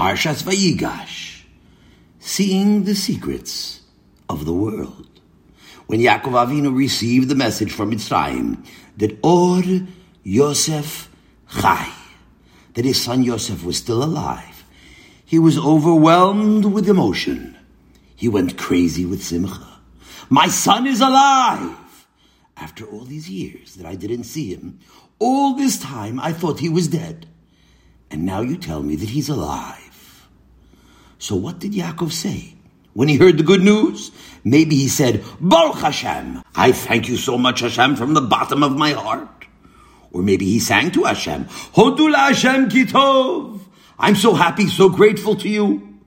Parshas Vayigash, seeing the secrets of the world. When Yaakov Avinu received the message from Mitzrayim that Od Yosef Chai, that his son Yosef was still alive, he was overwhelmed with emotion. He went crazy with simcha. My son is alive! After all these years that I didn't see him, all this time I thought he was dead. And now you tell me that he's alive. So what did Yaakov say? When he heard the good news, maybe he said, Baruch Hashem, I thank you so much, Hashem, from the bottom of my heart. Or maybe he sang to Hashem, Hodul Hashem Kitov. I'm so happy, so grateful to you.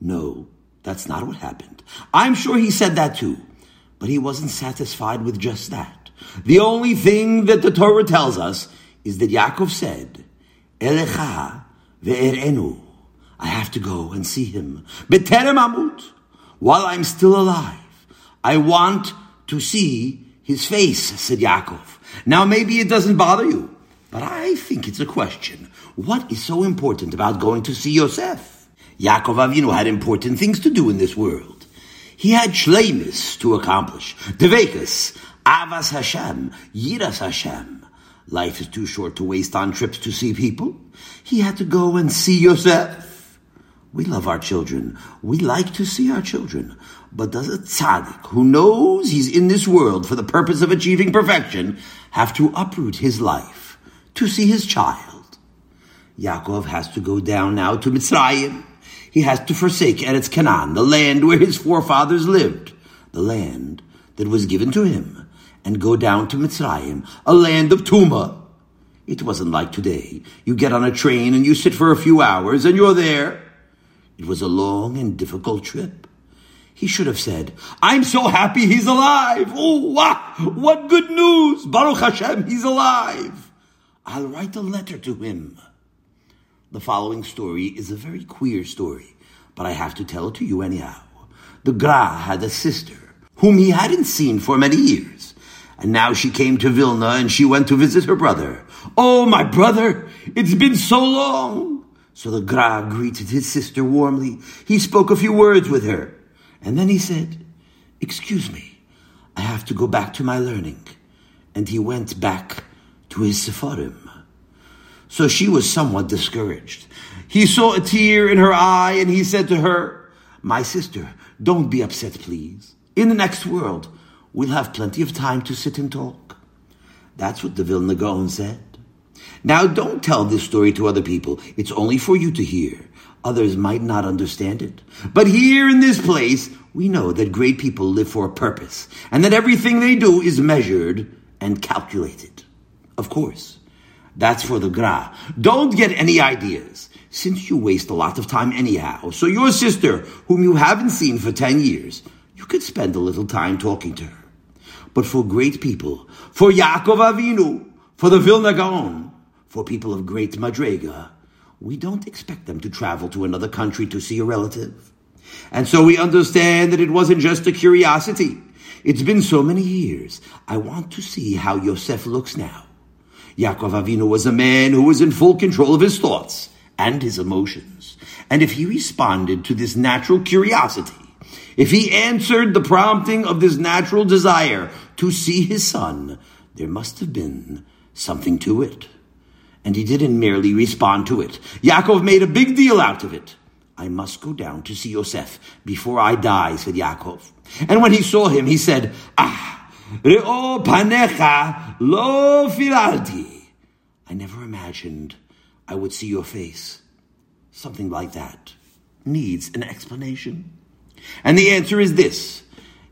No, that's not what happened. I'm sure he said that too. But he wasn't satisfied with just that. The only thing that the Torah tells us is that Yaakov said, Elecha ve'erenu. I have to go and see him. Beterem amut. While I'm still alive, I want to see his face, said Yaakov. Now maybe it doesn't bother you, but I think it's a question. What is so important about going to see Yosef? Yaakov Avinu had important things to do in this world. He had shleimus to accomplish. Devekas, ahavas Hashem, yiras Hashem. Life is too short to waste on trips to see people. He had to go and see Yosef. We love our children. We like to see our children. But does a tzaddik who knows he's in this world for the purpose of achieving perfection have to uproot his life to see his child? Yaakov has to go down now to Mitzrayim. He has to forsake Eretz Canaan, the land where his forefathers lived, the land that was given to him and go down to Mitzrayim, a land of Tuma. It wasn't like today. You get on a train and you sit for a few hours and you're there. It was a long and difficult trip. He should have said, I'm so happy he's alive. Oh, wow, what good news. Baruch Hashem, he's alive. I'll write a letter to him. The following story is a very queer story, but I have to tell it to you anyhow. The Gra had a sister whom he hadn't seen for many years. And now she came to Vilna and she went to visit her brother. Oh, my brother, it's been so long. So the Gra greeted his sister warmly. He spoke a few words with her. And then he said, Excuse me, I have to go back to my learning. And he went back to his Sepharim. So she was somewhat discouraged. He saw a tear in her eye and he said to her, My sister, don't be upset, please. In the next world, We'll have plenty of time to sit and talk. That's what the Vilna Gaon said. Now, don't tell this story to other people. It's only for you to hear. Others might not understand it. But here in this place, we know that great people live for a purpose, and that everything they do is measured and calculated. Of course. That's for the Gra. Don't get any ideas, since you waste a lot of time anyhow. So your sister, whom you haven't seen for ten years, you could spend a little time talking to her but for great people, for Yaakov Avinu, for the Vilna Gaon, for people of great Madrega. We don't expect them to travel to another country to see a relative. And so we understand that it wasn't just a curiosity. It's been so many years. I want to see how Yosef looks now. Yaakov Avinu was a man who was in full control of his thoughts and his emotions. And if he responded to this natural curiosity, if he answered the prompting of this natural desire to see his son, there must have been something to it. And he didn't merely respond to it. Yaakov made a big deal out of it. I must go down to see Yosef before I die, said Yaakov. And when he saw him, he said, Ah, re'o panecha lo filalti. I never imagined I would see your face. Something like that needs an explanation. And the answer is this.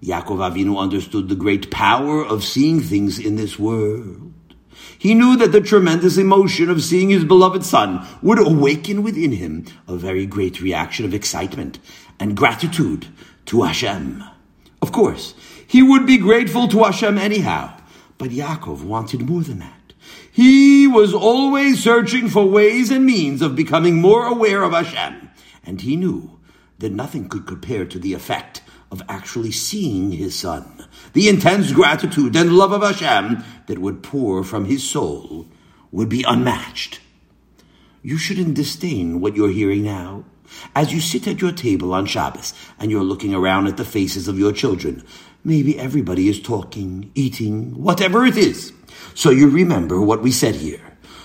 Yaakov Avinu understood the great power of seeing things in this world. He knew that the tremendous emotion of seeing his beloved son would awaken within him a very great reaction of excitement and gratitude to Hashem. Of course, he would be grateful to Hashem anyhow, but Yaakov wanted more than that. He was always searching for ways and means of becoming more aware of Hashem, and he knew that nothing could compare to the effect of actually seeing his son. The intense gratitude and love of Hashem that would pour from his soul would be unmatched. You shouldn't disdain what you're hearing now. As you sit at your table on Shabbos and you're looking around at the faces of your children, maybe everybody is talking, eating, whatever it is. So you remember what we said here.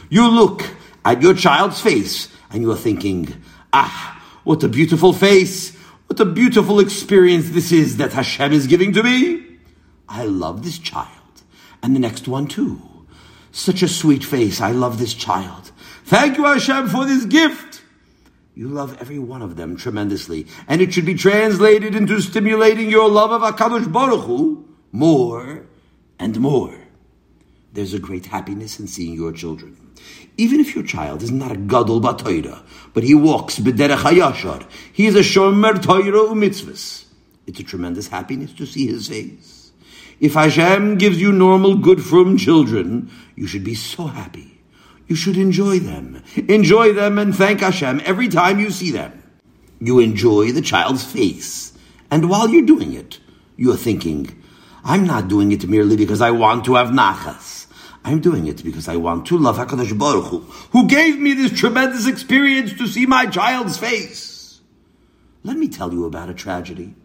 You look at your child's face and you're thinking, ah, what a beautiful face. What a beautiful experience this is that Hashem is giving to me. I love this child. And the next one too. Such a sweet face. I love this child. Thank you, Hashem, for this gift. You love every one of them tremendously, and it should be translated into stimulating your love of Hakadosh Baruch Hu more and more. There's a great happiness in seeing your children. Even if your child is not a gadol batoira, but he walks b'derech hayashar, he is a shomer toira u'mitzvahs. It's a tremendous happiness to see his face. If Hashem gives you normal, good from children, you should be so happy. You should enjoy them. Enjoy them and thank Hashem every time you see them. You enjoy the child's face. And while you're doing it, you're thinking, I'm not doing it merely because I want to have nachas. I'm doing it because I want to love HaKadosh Baruch Hu, who gave me this tremendous experience to see my child's face. Let me tell you about a tragedy.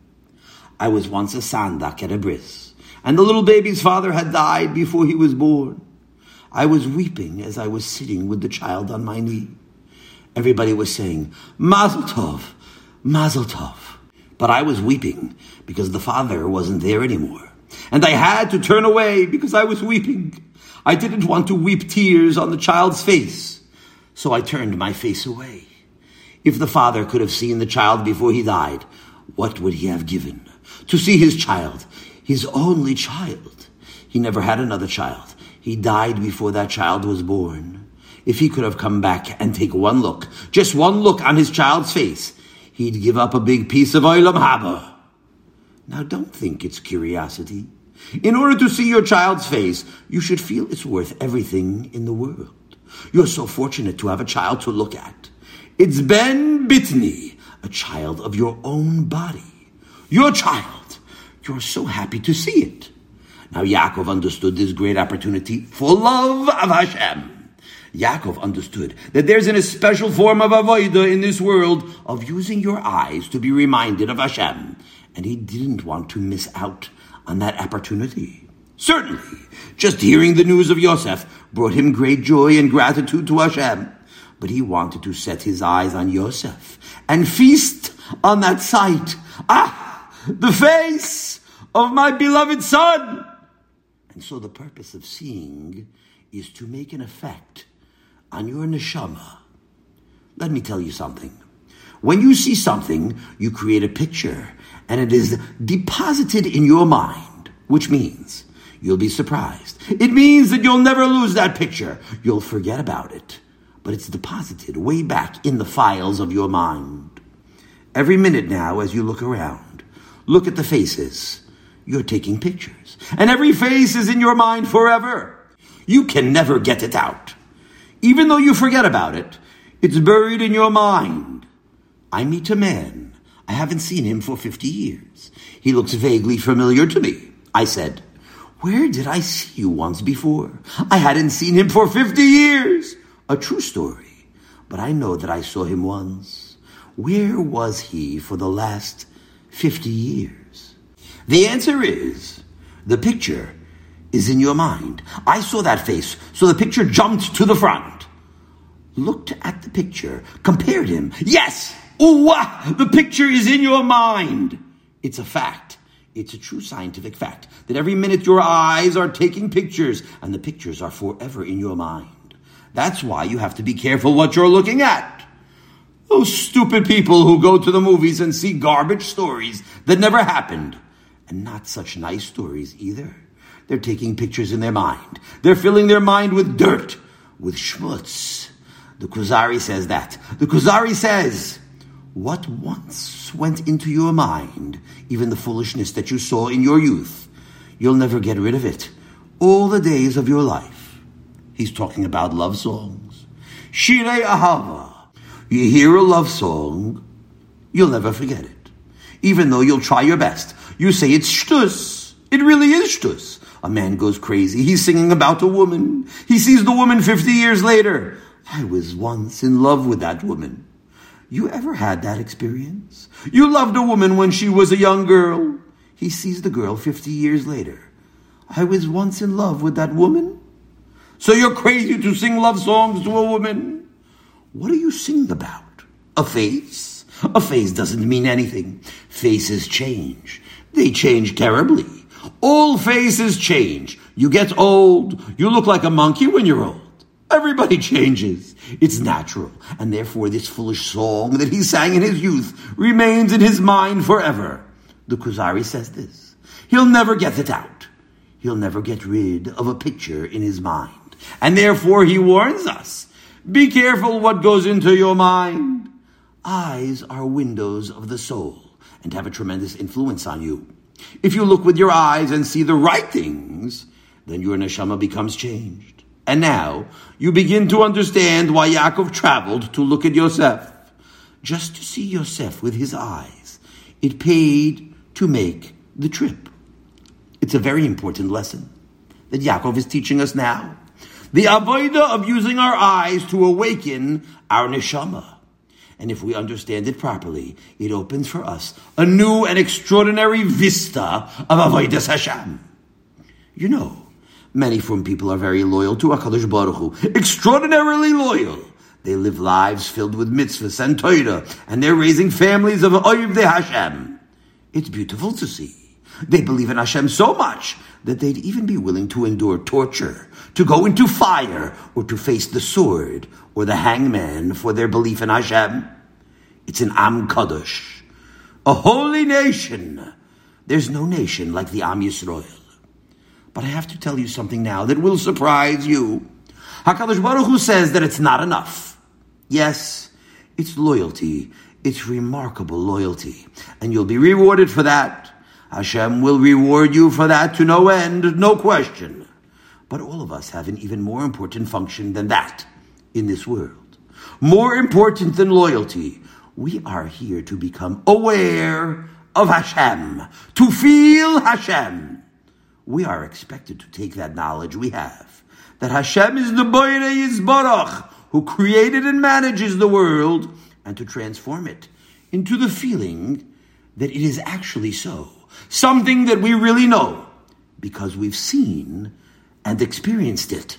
I was once a sandak at a bris, and the little baby's father had died before he was born. I was weeping as I was sitting with the child on my knee. Everybody was saying, Mazel Tov, Mazel Tov. But I was weeping because the father wasn't there anymore. And I had to turn away because I was weeping. I didn't want to weep tears on the child's face. So I turned my face away. If the father could have seen the child before he died, what would he have given? To see his child, his only child. He never had another child. He died before that child was born. If he could have come back and take one look, just one look on his child's face, he'd give up a big piece of olam haba. Now don't think it's curiosity. In order to see your child's face, you should feel it's worth everything in the world. You're so fortunate to have a child to look at. It's Ben Bitney, a child of your own body. Your child. You're so happy to see it. Now Yaakov understood this great opportunity for love of Hashem. Yaakov understood that there's an especial form of avodah in this world of using your eyes to be reminded of Hashem, and he didn't want to miss out on that opportunity. Certainly, just hearing the news of Yosef brought him great joy and gratitude to Hashem, but he wanted to set his eyes on Yosef and feast on that sight. Ah, the face of my beloved son! And so the purpose of seeing is to make an effect on your neshama. Let me tell you something. When you see something, you create a picture, and it is deposited in your mind, which means you'll be surprised. It means that you'll never lose that picture. You'll forget about it, but it's deposited way back in the files of your mind. Every minute now, as you look around, look at the faces you're taking pictures. And every face is in your mind forever. You can never get it out. Even though you forget about it, it's buried in your mind. I meet a man. I haven't seen him for 50 years. He looks vaguely familiar to me. I said, Where did I see you once before? I hadn't seen him for 50 years. A true story. But I know that I saw him once. Where was he for the last 50 years? The answer is the picture is in your mind. I saw that face, so the picture jumped to the front. Looked at the picture, compared him. Yes! The picture is in your mind. It's a fact. It's a true scientific fact that every minute your eyes are taking pictures, and the pictures are forever in your mind. That's why you have to be careful what you're looking at. Those stupid people who go to the movies and see garbage stories that never happened and not such nice stories either. They're taking pictures in their mind. They're filling their mind with dirt, with schmutz. The Kuzari says that. The Kuzari says, what once went into your mind, even the foolishness that you saw in your youth, you'll never get rid of it. All the days of your life. He's talking about love songs. Shirei Ahava. You hear a love song, you'll never forget it. Even though you'll try your best you say it's shtus. It really is shtus. A man goes crazy. He's singing about a woman. He sees the woman 50 years later. I was once in love with that woman. You ever had that experience? You loved a woman when she was a young girl. He sees the girl 50 years later. I was once in love with that woman. So you're crazy to sing love songs to a woman? What are you singing about? A face? A face doesn't mean anything. Faces change. They change terribly. All faces change. You get old. You look like a monkey when you're old. Everybody changes. It's natural. And therefore, this foolish song that he sang in his youth remains in his mind forever. The Kuzari says this. He'll never get it out. He'll never get rid of a picture in his mind. And therefore, he warns us be careful what goes into your mind. Eyes are windows of the soul and have a tremendous influence on you. If you look with your eyes and see the right things, then your neshama becomes changed. And now you begin to understand why Yaakov traveled to look at Yosef. Just to see Yosef with his eyes, it paid to make the trip. It's a very important lesson that Yaakov is teaching us now. The avoida of using our eyes to awaken our neshama. And if we understand it properly, it opens for us a new and extraordinary vista of avodas Hashem. You know, many from people are very loyal to HaKadosh Baruch Hu, extraordinarily loyal. They live lives filled with mitzvahs and Torah, and they're raising families of Oyev de Hashem. It's beautiful to see. They believe in Hashem so much that they'd even be willing to endure torture, to go into fire, or to face the sword or the hangman for their belief in Hashem. It's an Am Kadosh, a holy nation. There's no nation like the Am Yisrael. But I have to tell you something now that will surprise you. HaKadosh Baruch Hu says that it's not enough. Yes, it's loyalty. It's remarkable loyalty. And you'll be rewarded for that. Hashem will reward you for that to no end, no question. But all of us have an even more important function than that in this world. More important than loyalty. We are here to become aware of Hashem, to feel Hashem. We are expected to take that knowledge we have, that Hashem is the Boire Yisbarach, who created and manages the world, and to transform it into the feeling that it is actually so something that we really know because we've seen and experienced it.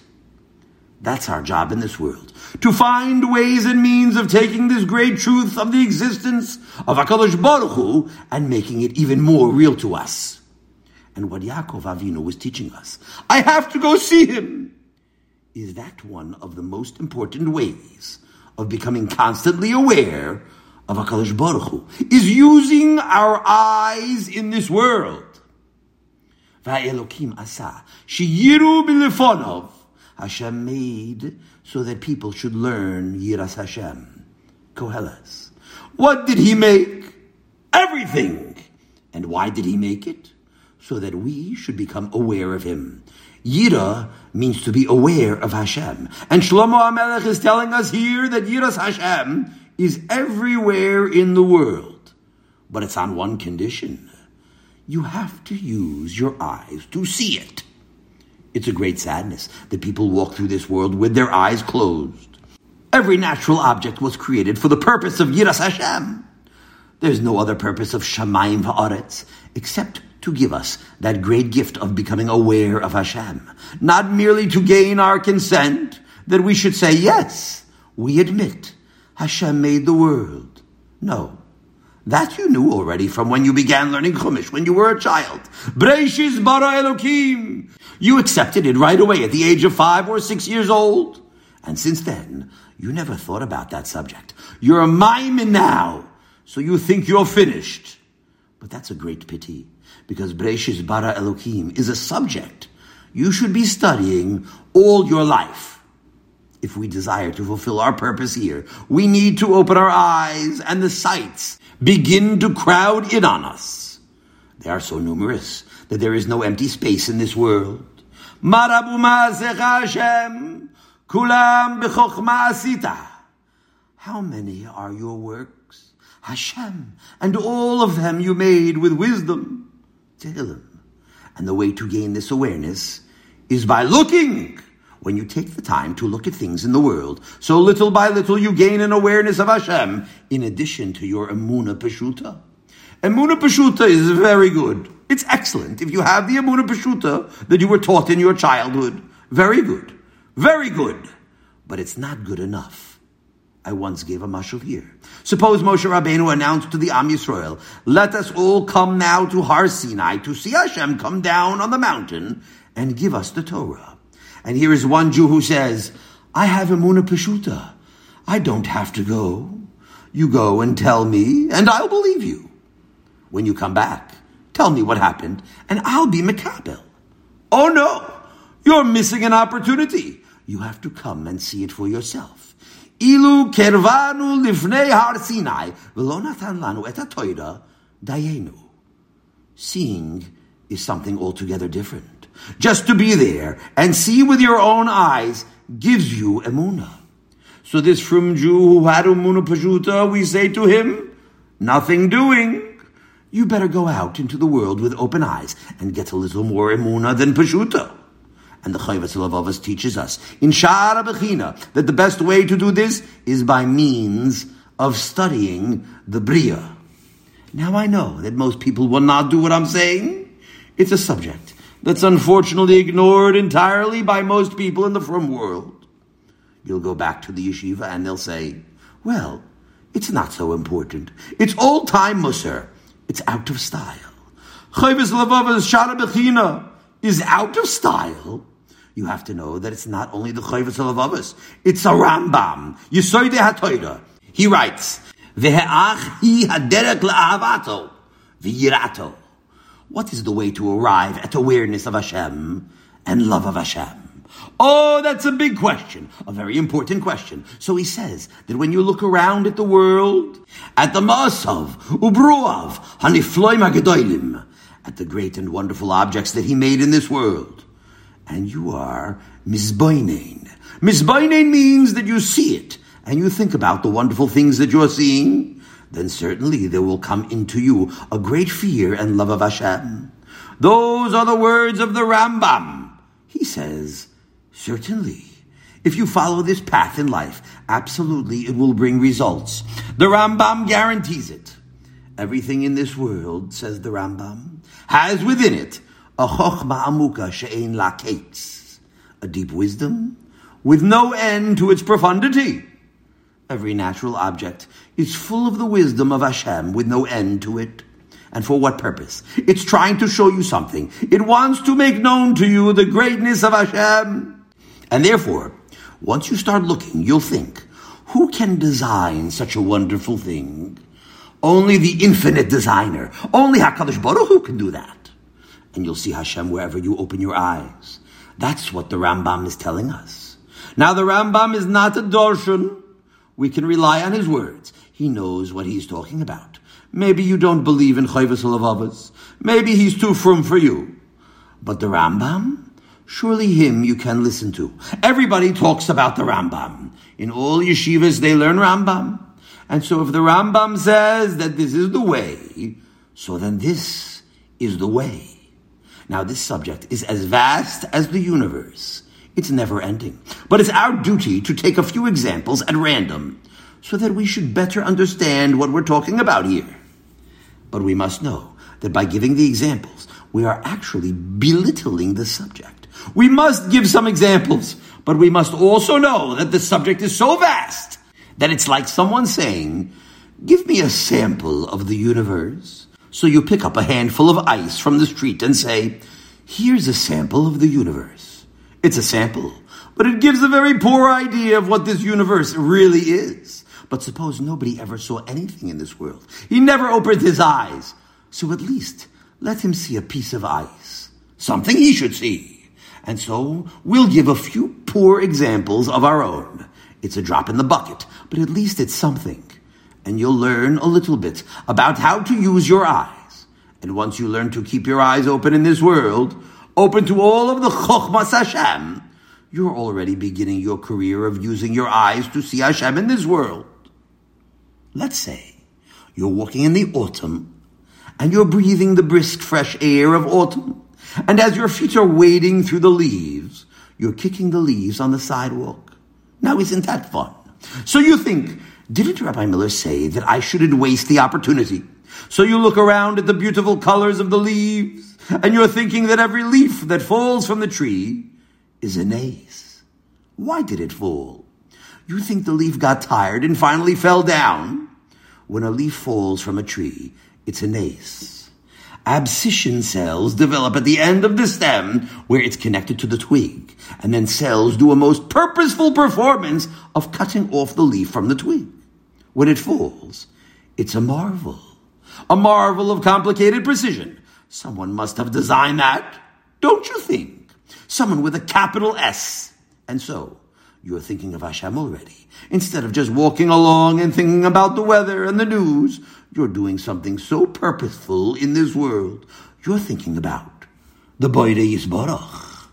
That's our job in this world. To find ways and means of taking this great truth of the existence of HaKadosh Baruch Hu and making it even more real to us. And what Yaakov Avinu was teaching us, I have to go see him, is that one of the most important ways of becoming constantly aware of HaKadosh Baruch Hu is using our eyes in this world. Va'elokim asa sheyiru bilifonov Hashem made so that people should learn Yiras Hashem. Koheles. What did he make? Everything. And why did he make it? So that we should become aware of him. Yira means to be aware of Hashem. And Shlomo HaMelech is telling us here that Yiras Hashem is everywhere in the world, but it's on one condition. You have to use your eyes to see it. It's a great sadness that people walk through this world with their eyes closed. Every natural object was created for the purpose of Yiras Hashem. There's no other purpose of Shamayim Va'aretz except to give us that great gift of becoming aware of Hashem. Not merely to gain our consent that we should say, yes, we admit Hashem made the world. No. That you knew already from when you began learning Chumash, when you were a child. Breishis bara Elokim. You accepted it right away at the age of five or six years old. And since then, you never thought about that subject. You're a mime now, so you think you're finished. But that's a great pity, because Breishis bara Elokim is a subject you should be studying all your life if we desire to fulfill our purpose here, we need to open our eyes and the sights begin to crowd in on us. They are so numerous that there is no empty space in this world. How many are your works? Hashem, and all of them you made with wisdom. Tehillim. And the way to gain this awareness is by looking when you take the time to look at things in the world, so little by little you gain an awareness of Hashem in addition to your Emuna Peshuta. Emuna Peshuta is very good. It's excellent if you have the Emuna Peshuta that you were taught in your childhood. Very good. Very good. But it's not good enough. I once gave a mashal here. Suppose Moshe Rabbeinu announced to the Am Yisrael, let us all come now to Har Sinai to see Hashem come down on the mountain and give us the Torah. And here is one Jew who says, I have Emuna Peshuta. I don't have to go. You go and tell me, and I'll believe you. When you come back, tell me what happened, and I'll be Mekabel. Oh no! You're missing an opportunity. You have to come and see it for yourself. Ilu kervanu livnei har Sinai, v'lo natan lanu et dayenu. Seeing is something altogether different. Just to be there and see with your own eyes gives you emuna. So this from Jew who had emuna peshuta, we say to him, nothing doing. You better go out into the world with open eyes and get a little more emuna than peshuta. And the Chayvas Lavavas teaches us in Shara Bechina that the best way to do this is by means of studying the Bria. Now I know that most people will not do what I'm saying. It's a subject that's unfortunately ignored entirely by most people in the frum world. You'll go back to the yeshiva and they'll say, well, it's not so important. It's old time Musser. It's out of style. Chayvus Lavavas Shara Bechina is out of style you have to know that it's not only the Chayvus Alavavas, it's a Rambam. Yisoide HaToira. He writes, Ve'ach hi haderek la'avato, v'yirato. What is the way to arrive at awareness of Hashem and love of Hashem? Oh, that's a big question, a very important question. So he says that when you look around at the world, at the Masav, Ubruav, Hanifloim HaGedoilim, at the great and wonderful objects that he made in this world, and you are misboinen. Misboinen means that you see it and you think about the wonderful things that you're seeing, then certainly there will come into you a great fear and love of Hashem. Those are the words of the Rambam. He says, certainly. If you follow this path in life, absolutely it will bring results. The Rambam guarantees it. Everything in this world, says the Rambam, has within it a chokhmah amuka she'ein la a deep wisdom with no end to its profundity. Every natural object is full of the wisdom of Hashem with no end to it. And for what purpose? It's trying to show you something. It wants to make known to you the greatness of Hashem. And therefore, once you start looking, you'll think, who can design such a wonderful thing? Only the infinite designer. Only HaKadosh Baruch Hu can do that and you'll see Hashem wherever you open your eyes. That's what the Rambam is telling us. Now the Rambam is not a darshan. We can rely on his words. He knows what he's talking about. Maybe you don't believe in Chayvus Alavavas. Maybe he's too firm for you. But the Rambam? Surely him you can listen to. Everybody talks about the Rambam. In all yeshivas they learn Rambam. And so if the Rambam says that this is the way, so then this is the way. Now, this subject is as vast as the universe. It's never ending. But it's our duty to take a few examples at random so that we should better understand what we're talking about here. But we must know that by giving the examples, we are actually belittling the subject. We must give some examples, but we must also know that the subject is so vast that it's like someone saying, Give me a sample of the universe. So you pick up a handful of ice from the street and say, here's a sample of the universe. It's a sample, but it gives a very poor idea of what this universe really is. But suppose nobody ever saw anything in this world. He never opened his eyes. So at least let him see a piece of ice. Something he should see. And so we'll give a few poor examples of our own. It's a drop in the bucket, but at least it's something and you'll learn a little bit about how to use your eyes. And once you learn to keep your eyes open in this world, open to all of the Chokhmas Hashem, you're already beginning your career of using your eyes to see Hashem in this world. Let's say you're walking in the autumn and you're breathing the brisk fresh air of autumn. And as your feet are wading through the leaves, You're kicking the leaves on the sidewalk. Now, isn't that fun? So you think, didn't Rabbi Miller say that I shouldn't waste the opportunity? So you look around at the beautiful colors of the leaves, and you're thinking that every leaf that falls from the tree is an ace. Why did it fall? You think the leaf got tired and finally fell down? When a leaf falls from a tree, it's an nace. Abscission cells develop at the end of the stem where it's connected to the twig, and then cells do a most purposeful performance of cutting off the leaf from the twig. When it falls, it's a marvel. A marvel of complicated precision. Someone must have designed that, don't you think? Someone with a capital S. And so, you're thinking of Hashem already. Instead of just walking along and thinking about the weather and the news, you're doing something so purposeful in this world. You're thinking about the Boide Yisborach.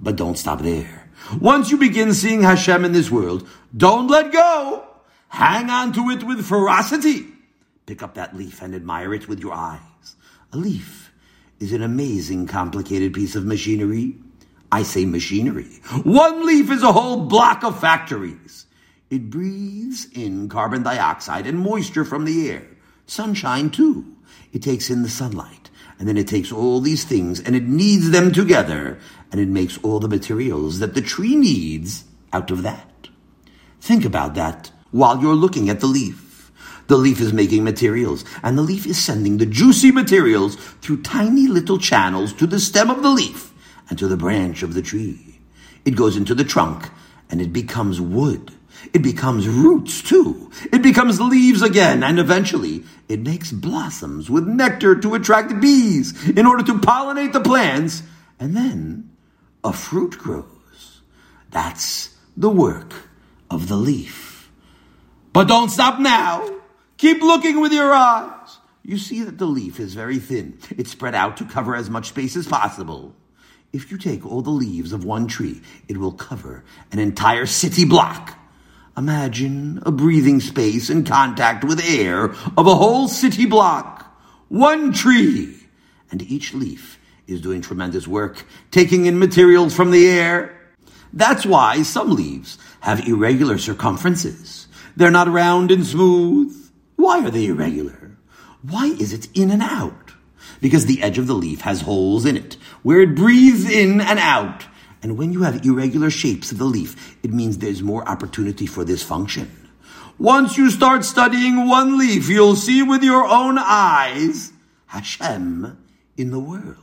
But don't stop there. Once you begin seeing Hashem in this world, don't let go. Hang on to it with ferocity. Pick up that leaf and admire it with your eyes. A leaf is an amazing, complicated piece of machinery. I say machinery. One leaf is a whole block of factories. It breathes in carbon dioxide and moisture from the air. Sunshine, too. It takes in the sunlight. And then it takes all these things and it kneads them together. And it makes all the materials that the tree needs out of that. Think about that while you're looking at the leaf. The leaf is making materials, and the leaf is sending the juicy materials through tiny little channels to the stem of the leaf and to the branch of the tree. It goes into the trunk and it becomes wood. It becomes roots too. It becomes leaves again, and eventually it makes blossoms with nectar to attract bees in order to pollinate the plants, and then a fruit grows. That's the work of the leaf. But don't stop now. Keep looking with your eyes. You see that the leaf is very thin. It's spread out to cover as much space as possible. If you take all the leaves of one tree, it will cover an entire city block. Imagine a breathing space in contact with air of a whole city block. One tree. And each leaf is doing tremendous work, taking in materials from the air. That's why some leaves have irregular circumferences. They're not round and smooth. Why are they irregular? Why is it in and out? Because the edge of the leaf has holes in it, where it breathes in and out. And when you have irregular shapes of the leaf, it means there's more opportunity for this function. Once you start studying one leaf, you'll see with your own eyes Hashem in the world.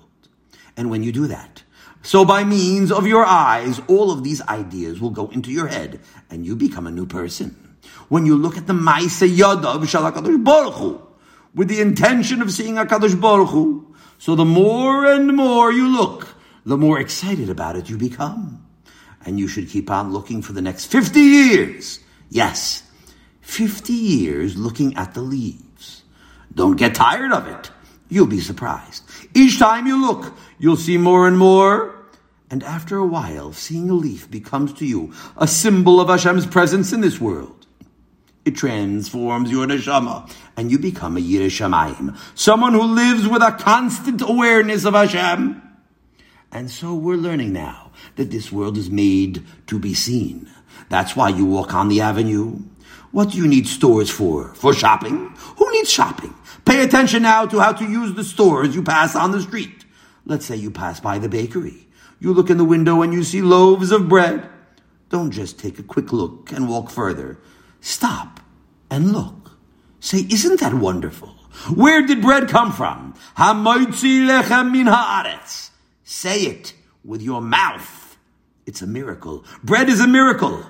And when you do that, so by means of your eyes, all of these ideas will go into your head and you become a new person. When you look at the Maisa Yadav Shalakadosh Baruch with the intention of seeing HaKadosh Baruch Hu, so the more and more you look, the more excited about it you become. And you should keep on looking for the next 50 years. Yes, 50 years looking at the leaves. Don't get tired of it. You'll be surprised. Each time you look, you'll see more and more. And after a while, seeing a leaf becomes to you a symbol of Hashem's presence in this world. It transforms your neshama, and you become a Yireh Shamayim, someone who lives with a constant awareness of Hashem. And so we're learning now that this world is made to be seen. That's why you walk on the avenue. What do you need stores for? For shopping? Who needs shopping? Pay attention now to how to use the stores you pass on the street. Let's say you pass by the bakery. You look in the window and you see loaves of bread. Don't just take a quick look and walk further. Stop and look. Say, isn't that wonderful? Where did bread come from? Hamoitzi lechem haaretz. Say it with your mouth. It's a miracle. Bread is a miracle.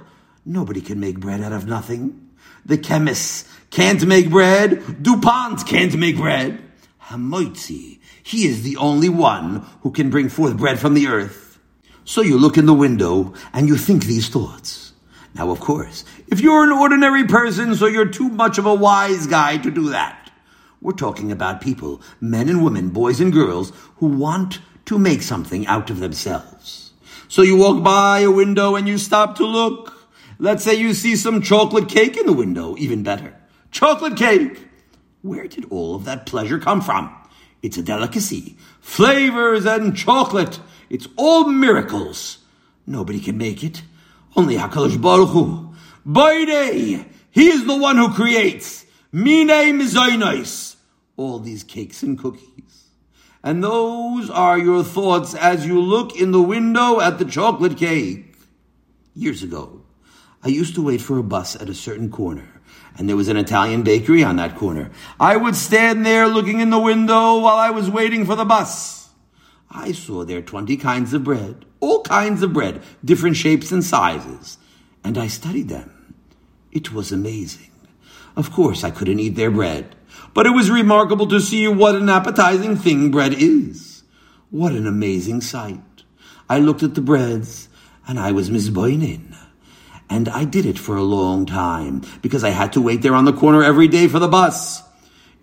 Nobody can make bread out of nothing. The chemists can't make bread. DuPont can't make bread. Hamoitzi, he is the only one who can bring forth bread from the earth. So you look in the window and you think these thoughts. Now, of course, if you're an ordinary person, so you're too much of a wise guy to do that. We're talking about people, men and women, boys and girls, who want to make something out of themselves. So you walk by a window and you stop to look. Let's say you see some chocolate cake in the window, even better. Chocolate cake! Where did all of that pleasure come from? It's a delicacy. Flavors and chocolate. It's all miracles. Nobody can make it. Only HaKadosh Baruch Hu. Boide! He is the one who creates. Mine mizoinos. All these cakes and cookies. And those are your thoughts as you look in the window at the chocolate cake. Years ago, I used to wait for a bus at a certain corner, and there was an Italian bakery on that corner. I would stand there looking in the window while I was waiting for the bus. I saw there 20 kinds of bread, all kinds of bread, different shapes and sizes, and I studied them. It was amazing. Of course, I couldn't eat their bread, but it was remarkable to see what an appetizing thing bread is. What an amazing sight. I looked at the breads, and I was Miss misboinin. And I did it for a long time, because I had to wait there on the corner every day for the bus.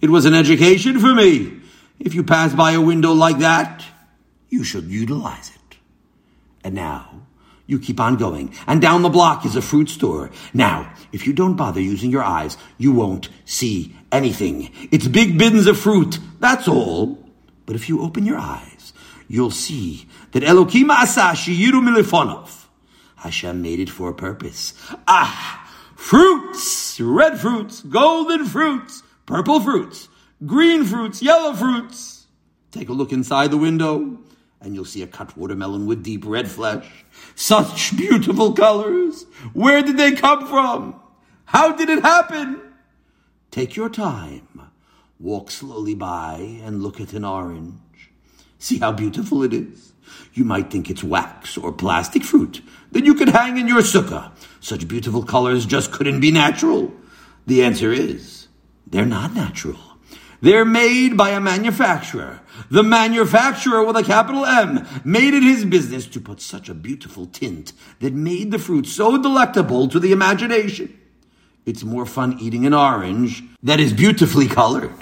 It was an education for me. If you pass by a window like that, you should utilize it. And now, you keep on going. And down the block is a fruit store. Now, if you don't bother using your eyes, you won't see anything. It's big bins of fruit. That's all. But if you open your eyes, you'll see that Elokim Asashi Yiru Milifonov. Hashem made it for a purpose. Ah! Fruits! Red fruits, golden fruits, purple fruits, green fruits, yellow fruits. Take a look inside the window and you'll see a cut watermelon with deep red flesh. Such beautiful colors. Where did they come from? How did it happen? Take your time. Walk slowly by and look at an orange. See how beautiful it is. You might think it's wax or plastic fruit that you could hang in your sukkah. Such beautiful colors just couldn't be natural. The answer is, they're not natural. They're made by a manufacturer. The manufacturer with a capital M made it his business to put such a beautiful tint that made the fruit so delectable to the imagination. It's more fun eating an orange that is beautifully colored.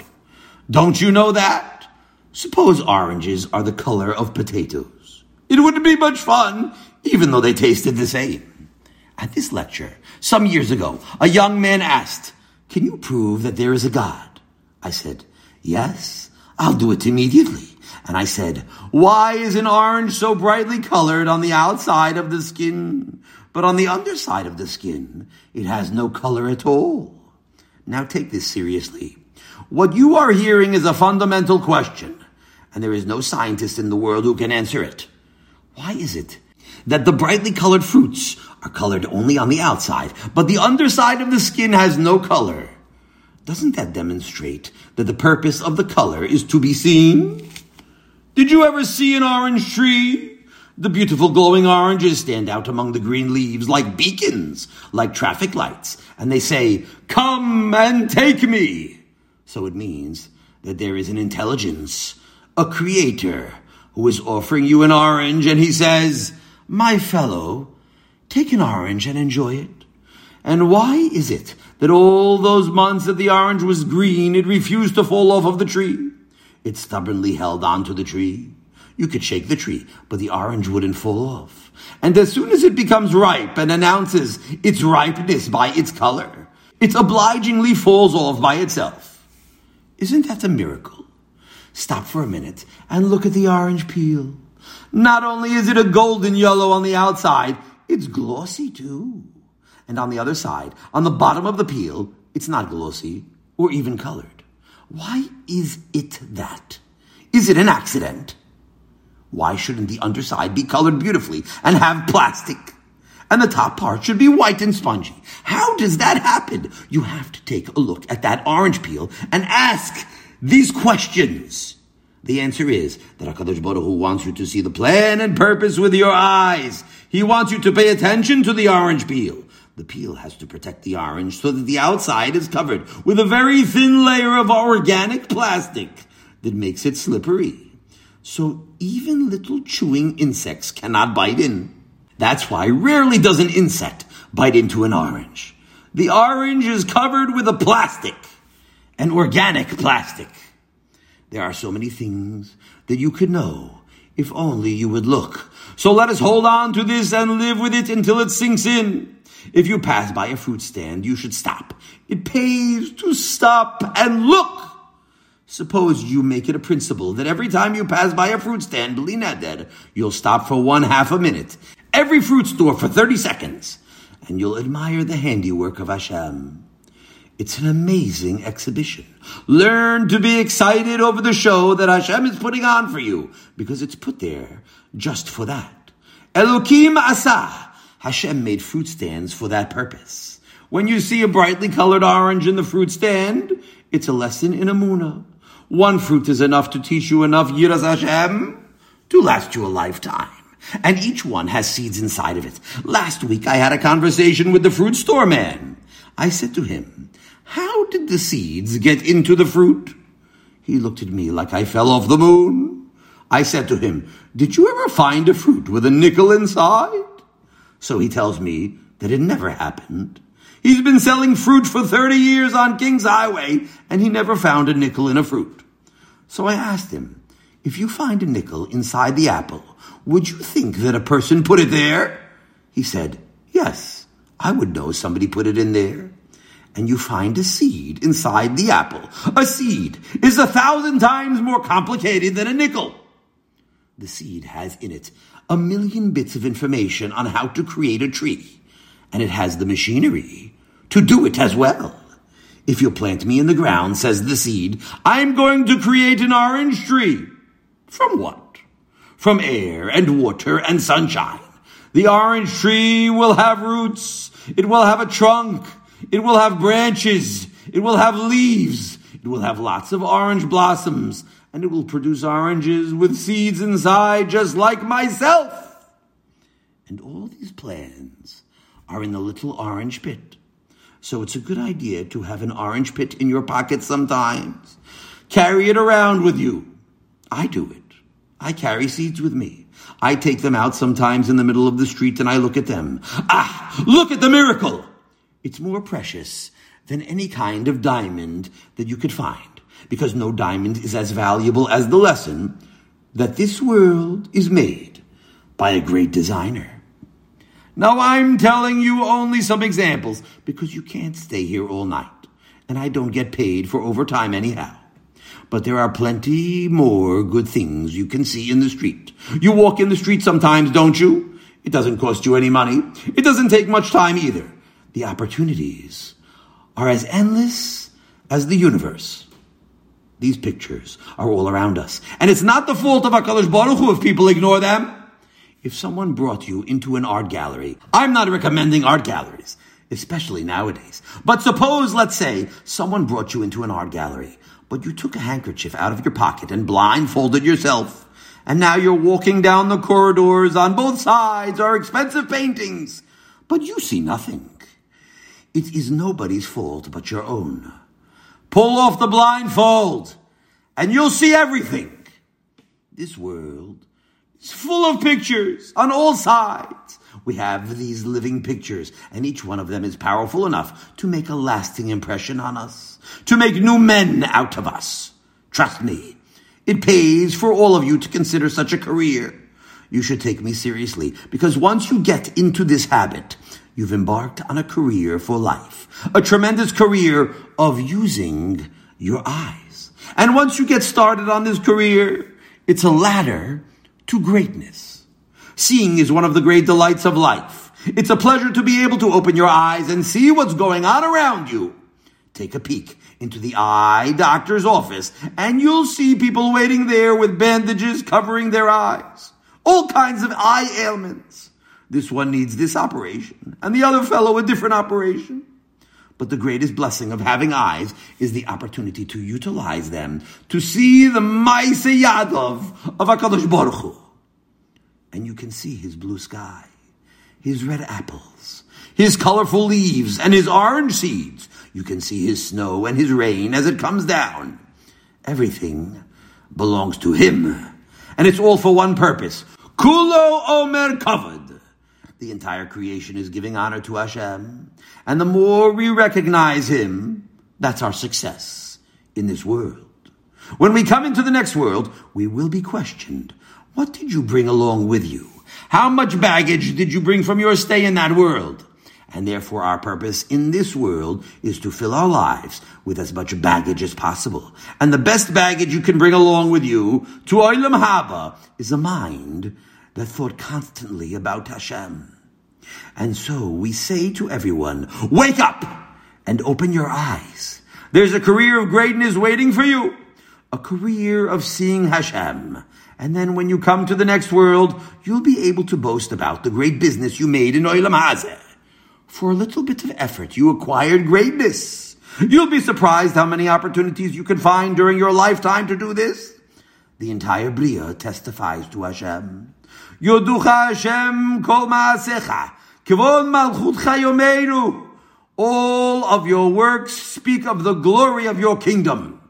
Don't you know that? Suppose oranges are the color of potatoes. It wouldn't be much fun, even though they tasted the same. At this lecture, some years ago, a young man asked, Can you prove that there is a God? I said, Yes, I'll do it immediately. And I said, Why is an orange so brightly colored on the outside of the skin, but on the underside of the skin, it has no color at all? Now take this seriously. What you are hearing is a fundamental question, and there is no scientist in the world who can answer it. Why is it that the brightly colored fruits are colored only on the outside, but the underside of the skin has no color? Doesn't that demonstrate that the purpose of the color is to be seen? Did you ever see an orange tree? The beautiful glowing oranges stand out among the green leaves like beacons, like traffic lights, and they say, Come and take me. So it means that there is an intelligence, a creator, who is offering you an orange, and he says, My fellow, take an orange and enjoy it. And why is it that all those months that the orange was green, it refused to fall off of the tree? It stubbornly held on to the tree. You could shake the tree, but the orange wouldn't fall off. And as soon as it becomes ripe and announces its ripeness by its color, it obligingly falls off by itself. Isn't that a miracle? Stop for a minute and look at the orange peel. Not only is it a golden yellow on the outside, it's glossy too. And on the other side, on the bottom of the peel, it's not glossy or even colored. Why is it that? Is it an accident? Why shouldn't the underside be colored beautifully and have plastic? And the top part should be white and spongy. How does that happen? You have to take a look at that orange peel and ask these questions. The answer is that HaKadosh Baruch Hu wants you to see the plan and purpose with your eyes. He wants you to pay attention to the orange peel. The peel has to protect the orange so that the outside is covered with a very thin layer of organic plastic that makes it slippery. So even little chewing insects cannot bite in. That's why rarely does an insect bite into an orange. The orange is covered with a plastic, an organic plastic. There are so many things that you could know if only you would look. So let us hold on to this and live with it until it sinks in. If you pass by a fruit stand, you should stop. It pays to stop and look. Suppose you make it a principle that every time you pass by a fruit stand, bli neder, you'll stop for one half a minute every fruit store for 30 seconds, and you'll admire the handiwork of Hashem. It's an amazing exhibition. Learn to be excited over the show that Hashem is putting on for you, because it's put there just for that. Elokim Asa. Hashem made fruit stands for that purpose. When you see a brightly colored orange in the fruit stand, it's a lesson in Amuna. One fruit is enough to teach you enough Yiras Hashem to last you a lifetime. And each one has seeds inside of it. Last week I had a conversation with the fruit store man. I said to him, how did the seeds get into the fruit? He looked at me like I fell off the moon. I said to him, Did you ever find a fruit with a nickel inside? So he tells me that it never happened. He's been selling fruit for 30 years on King's Highway, and he never found a nickel in a fruit. So I asked him, If you find a nickel inside the apple, would you think that a person put it there? He said, Yes, I would know somebody put it in there and you find a seed inside the apple. A seed is a thousand times more complicated than a nickel. The seed has in it a million bits of information on how to create a tree, and it has the machinery to do it as well. If you plant me in the ground, says the seed, I'm going to create an orange tree. From what? From air and water and sunshine. The orange tree will have roots. It will have a trunk. It will have branches. It will have leaves. It will have lots of orange blossoms. And it will produce oranges with seeds inside, just like myself. And all these plans are in the little orange pit. So it's a good idea to have an orange pit in your pocket sometimes. Carry it around with you. I do it. I carry seeds with me. I take them out sometimes in the middle of the street and I look at them. Ah, look at the miracle! It's more precious than any kind of diamond that you could find, because no diamond is as valuable as the lesson that this world is made by a great designer. Now I'm telling you only some examples, because you can't stay here all night, and I don't get paid for overtime anyhow. But there are plenty more good things you can see in the street. You walk in the street sometimes, don't you? It doesn't cost you any money. It doesn't take much time either the opportunities are as endless as the universe. These pictures are all around us. And it's not the fault of HaKadosh Baruch Hu if people ignore them. If someone brought you into an art gallery, I'm not recommending art galleries, especially nowadays. But suppose, let's say, someone brought you into an art gallery, but you took a handkerchief out of your pocket and blindfolded yourself. And now you're walking down the corridors. On both sides are expensive paintings, but you see nothing. It is nobody's fault but your own. Pull off the blindfold and you'll see everything. This world is full of pictures on all sides. We have these living pictures, and each one of them is powerful enough to make a lasting impression on us, to make new men out of us. Trust me, it pays for all of you to consider such a career. You should take me seriously, because once you get into this habit, You've embarked on a career for life, a tremendous career of using your eyes. And once you get started on this career, it's a ladder to greatness. Seeing is one of the great delights of life. It's a pleasure to be able to open your eyes and see what's going on around you. Take a peek into the eye doctor's office and you'll see people waiting there with bandages covering their eyes. All kinds of eye ailments. This one needs this operation, and the other fellow a different operation. But the greatest blessing of having eyes is the opportunity to utilize them to see the Ma'asei Yadav of HaKadosh Baruch Hu. And you can see his blue sky, his red apples, his colorful leaves, and his orange seeds. You can see his snow and his rain as it comes down. Everything belongs to him. And it's all for one purpose. Kulo Omer Kavod. The entire creation is giving honor to Hashem. And the more we recognize Him, that's our success in this world. When we come into the next world, we will be questioned. What did you bring along with you? How much baggage did you bring from your stay in that world? And therefore our purpose in this world is to fill our lives with as much baggage as possible. And the best baggage you can bring along with you to Olam Haba is a mind that thought constantly about Hashem. And so we say to everyone, wake up and open your eyes. There's a career of greatness waiting for you. A career of seeing Hashem. And then when you come to the next world, you'll be able to boast about the great business you made in Olam Hazeh. For a little bit of effort, you acquired greatness. You'll be surprised how many opportunities you can find during your lifetime to do this. The entire Bria testifies to Hashem. Yoducha Hashem kol ma'asecha, kevod malchutcha yomeinu. All of your works speak of the glory of your kingdom.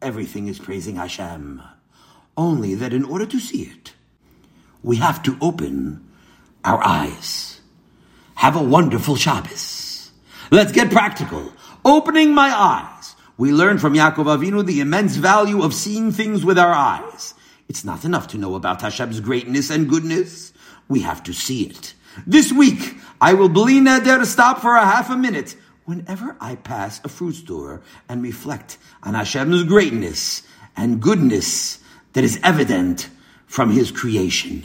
Everything is praising Hashem. Only that in order to see it, we have to open our eyes. Have a wonderful Shabbos. Let's get practical. Opening my eyes. We learn from Yaakov Avinu the immense value of seeing things with our eyes. It's not enough to know about Hashem's greatness and goodness. We have to see it. This week, I will bli neder stop for a half a minute whenever I pass a fruit store and reflect on Hashem's greatness and goodness that is evident from His creation.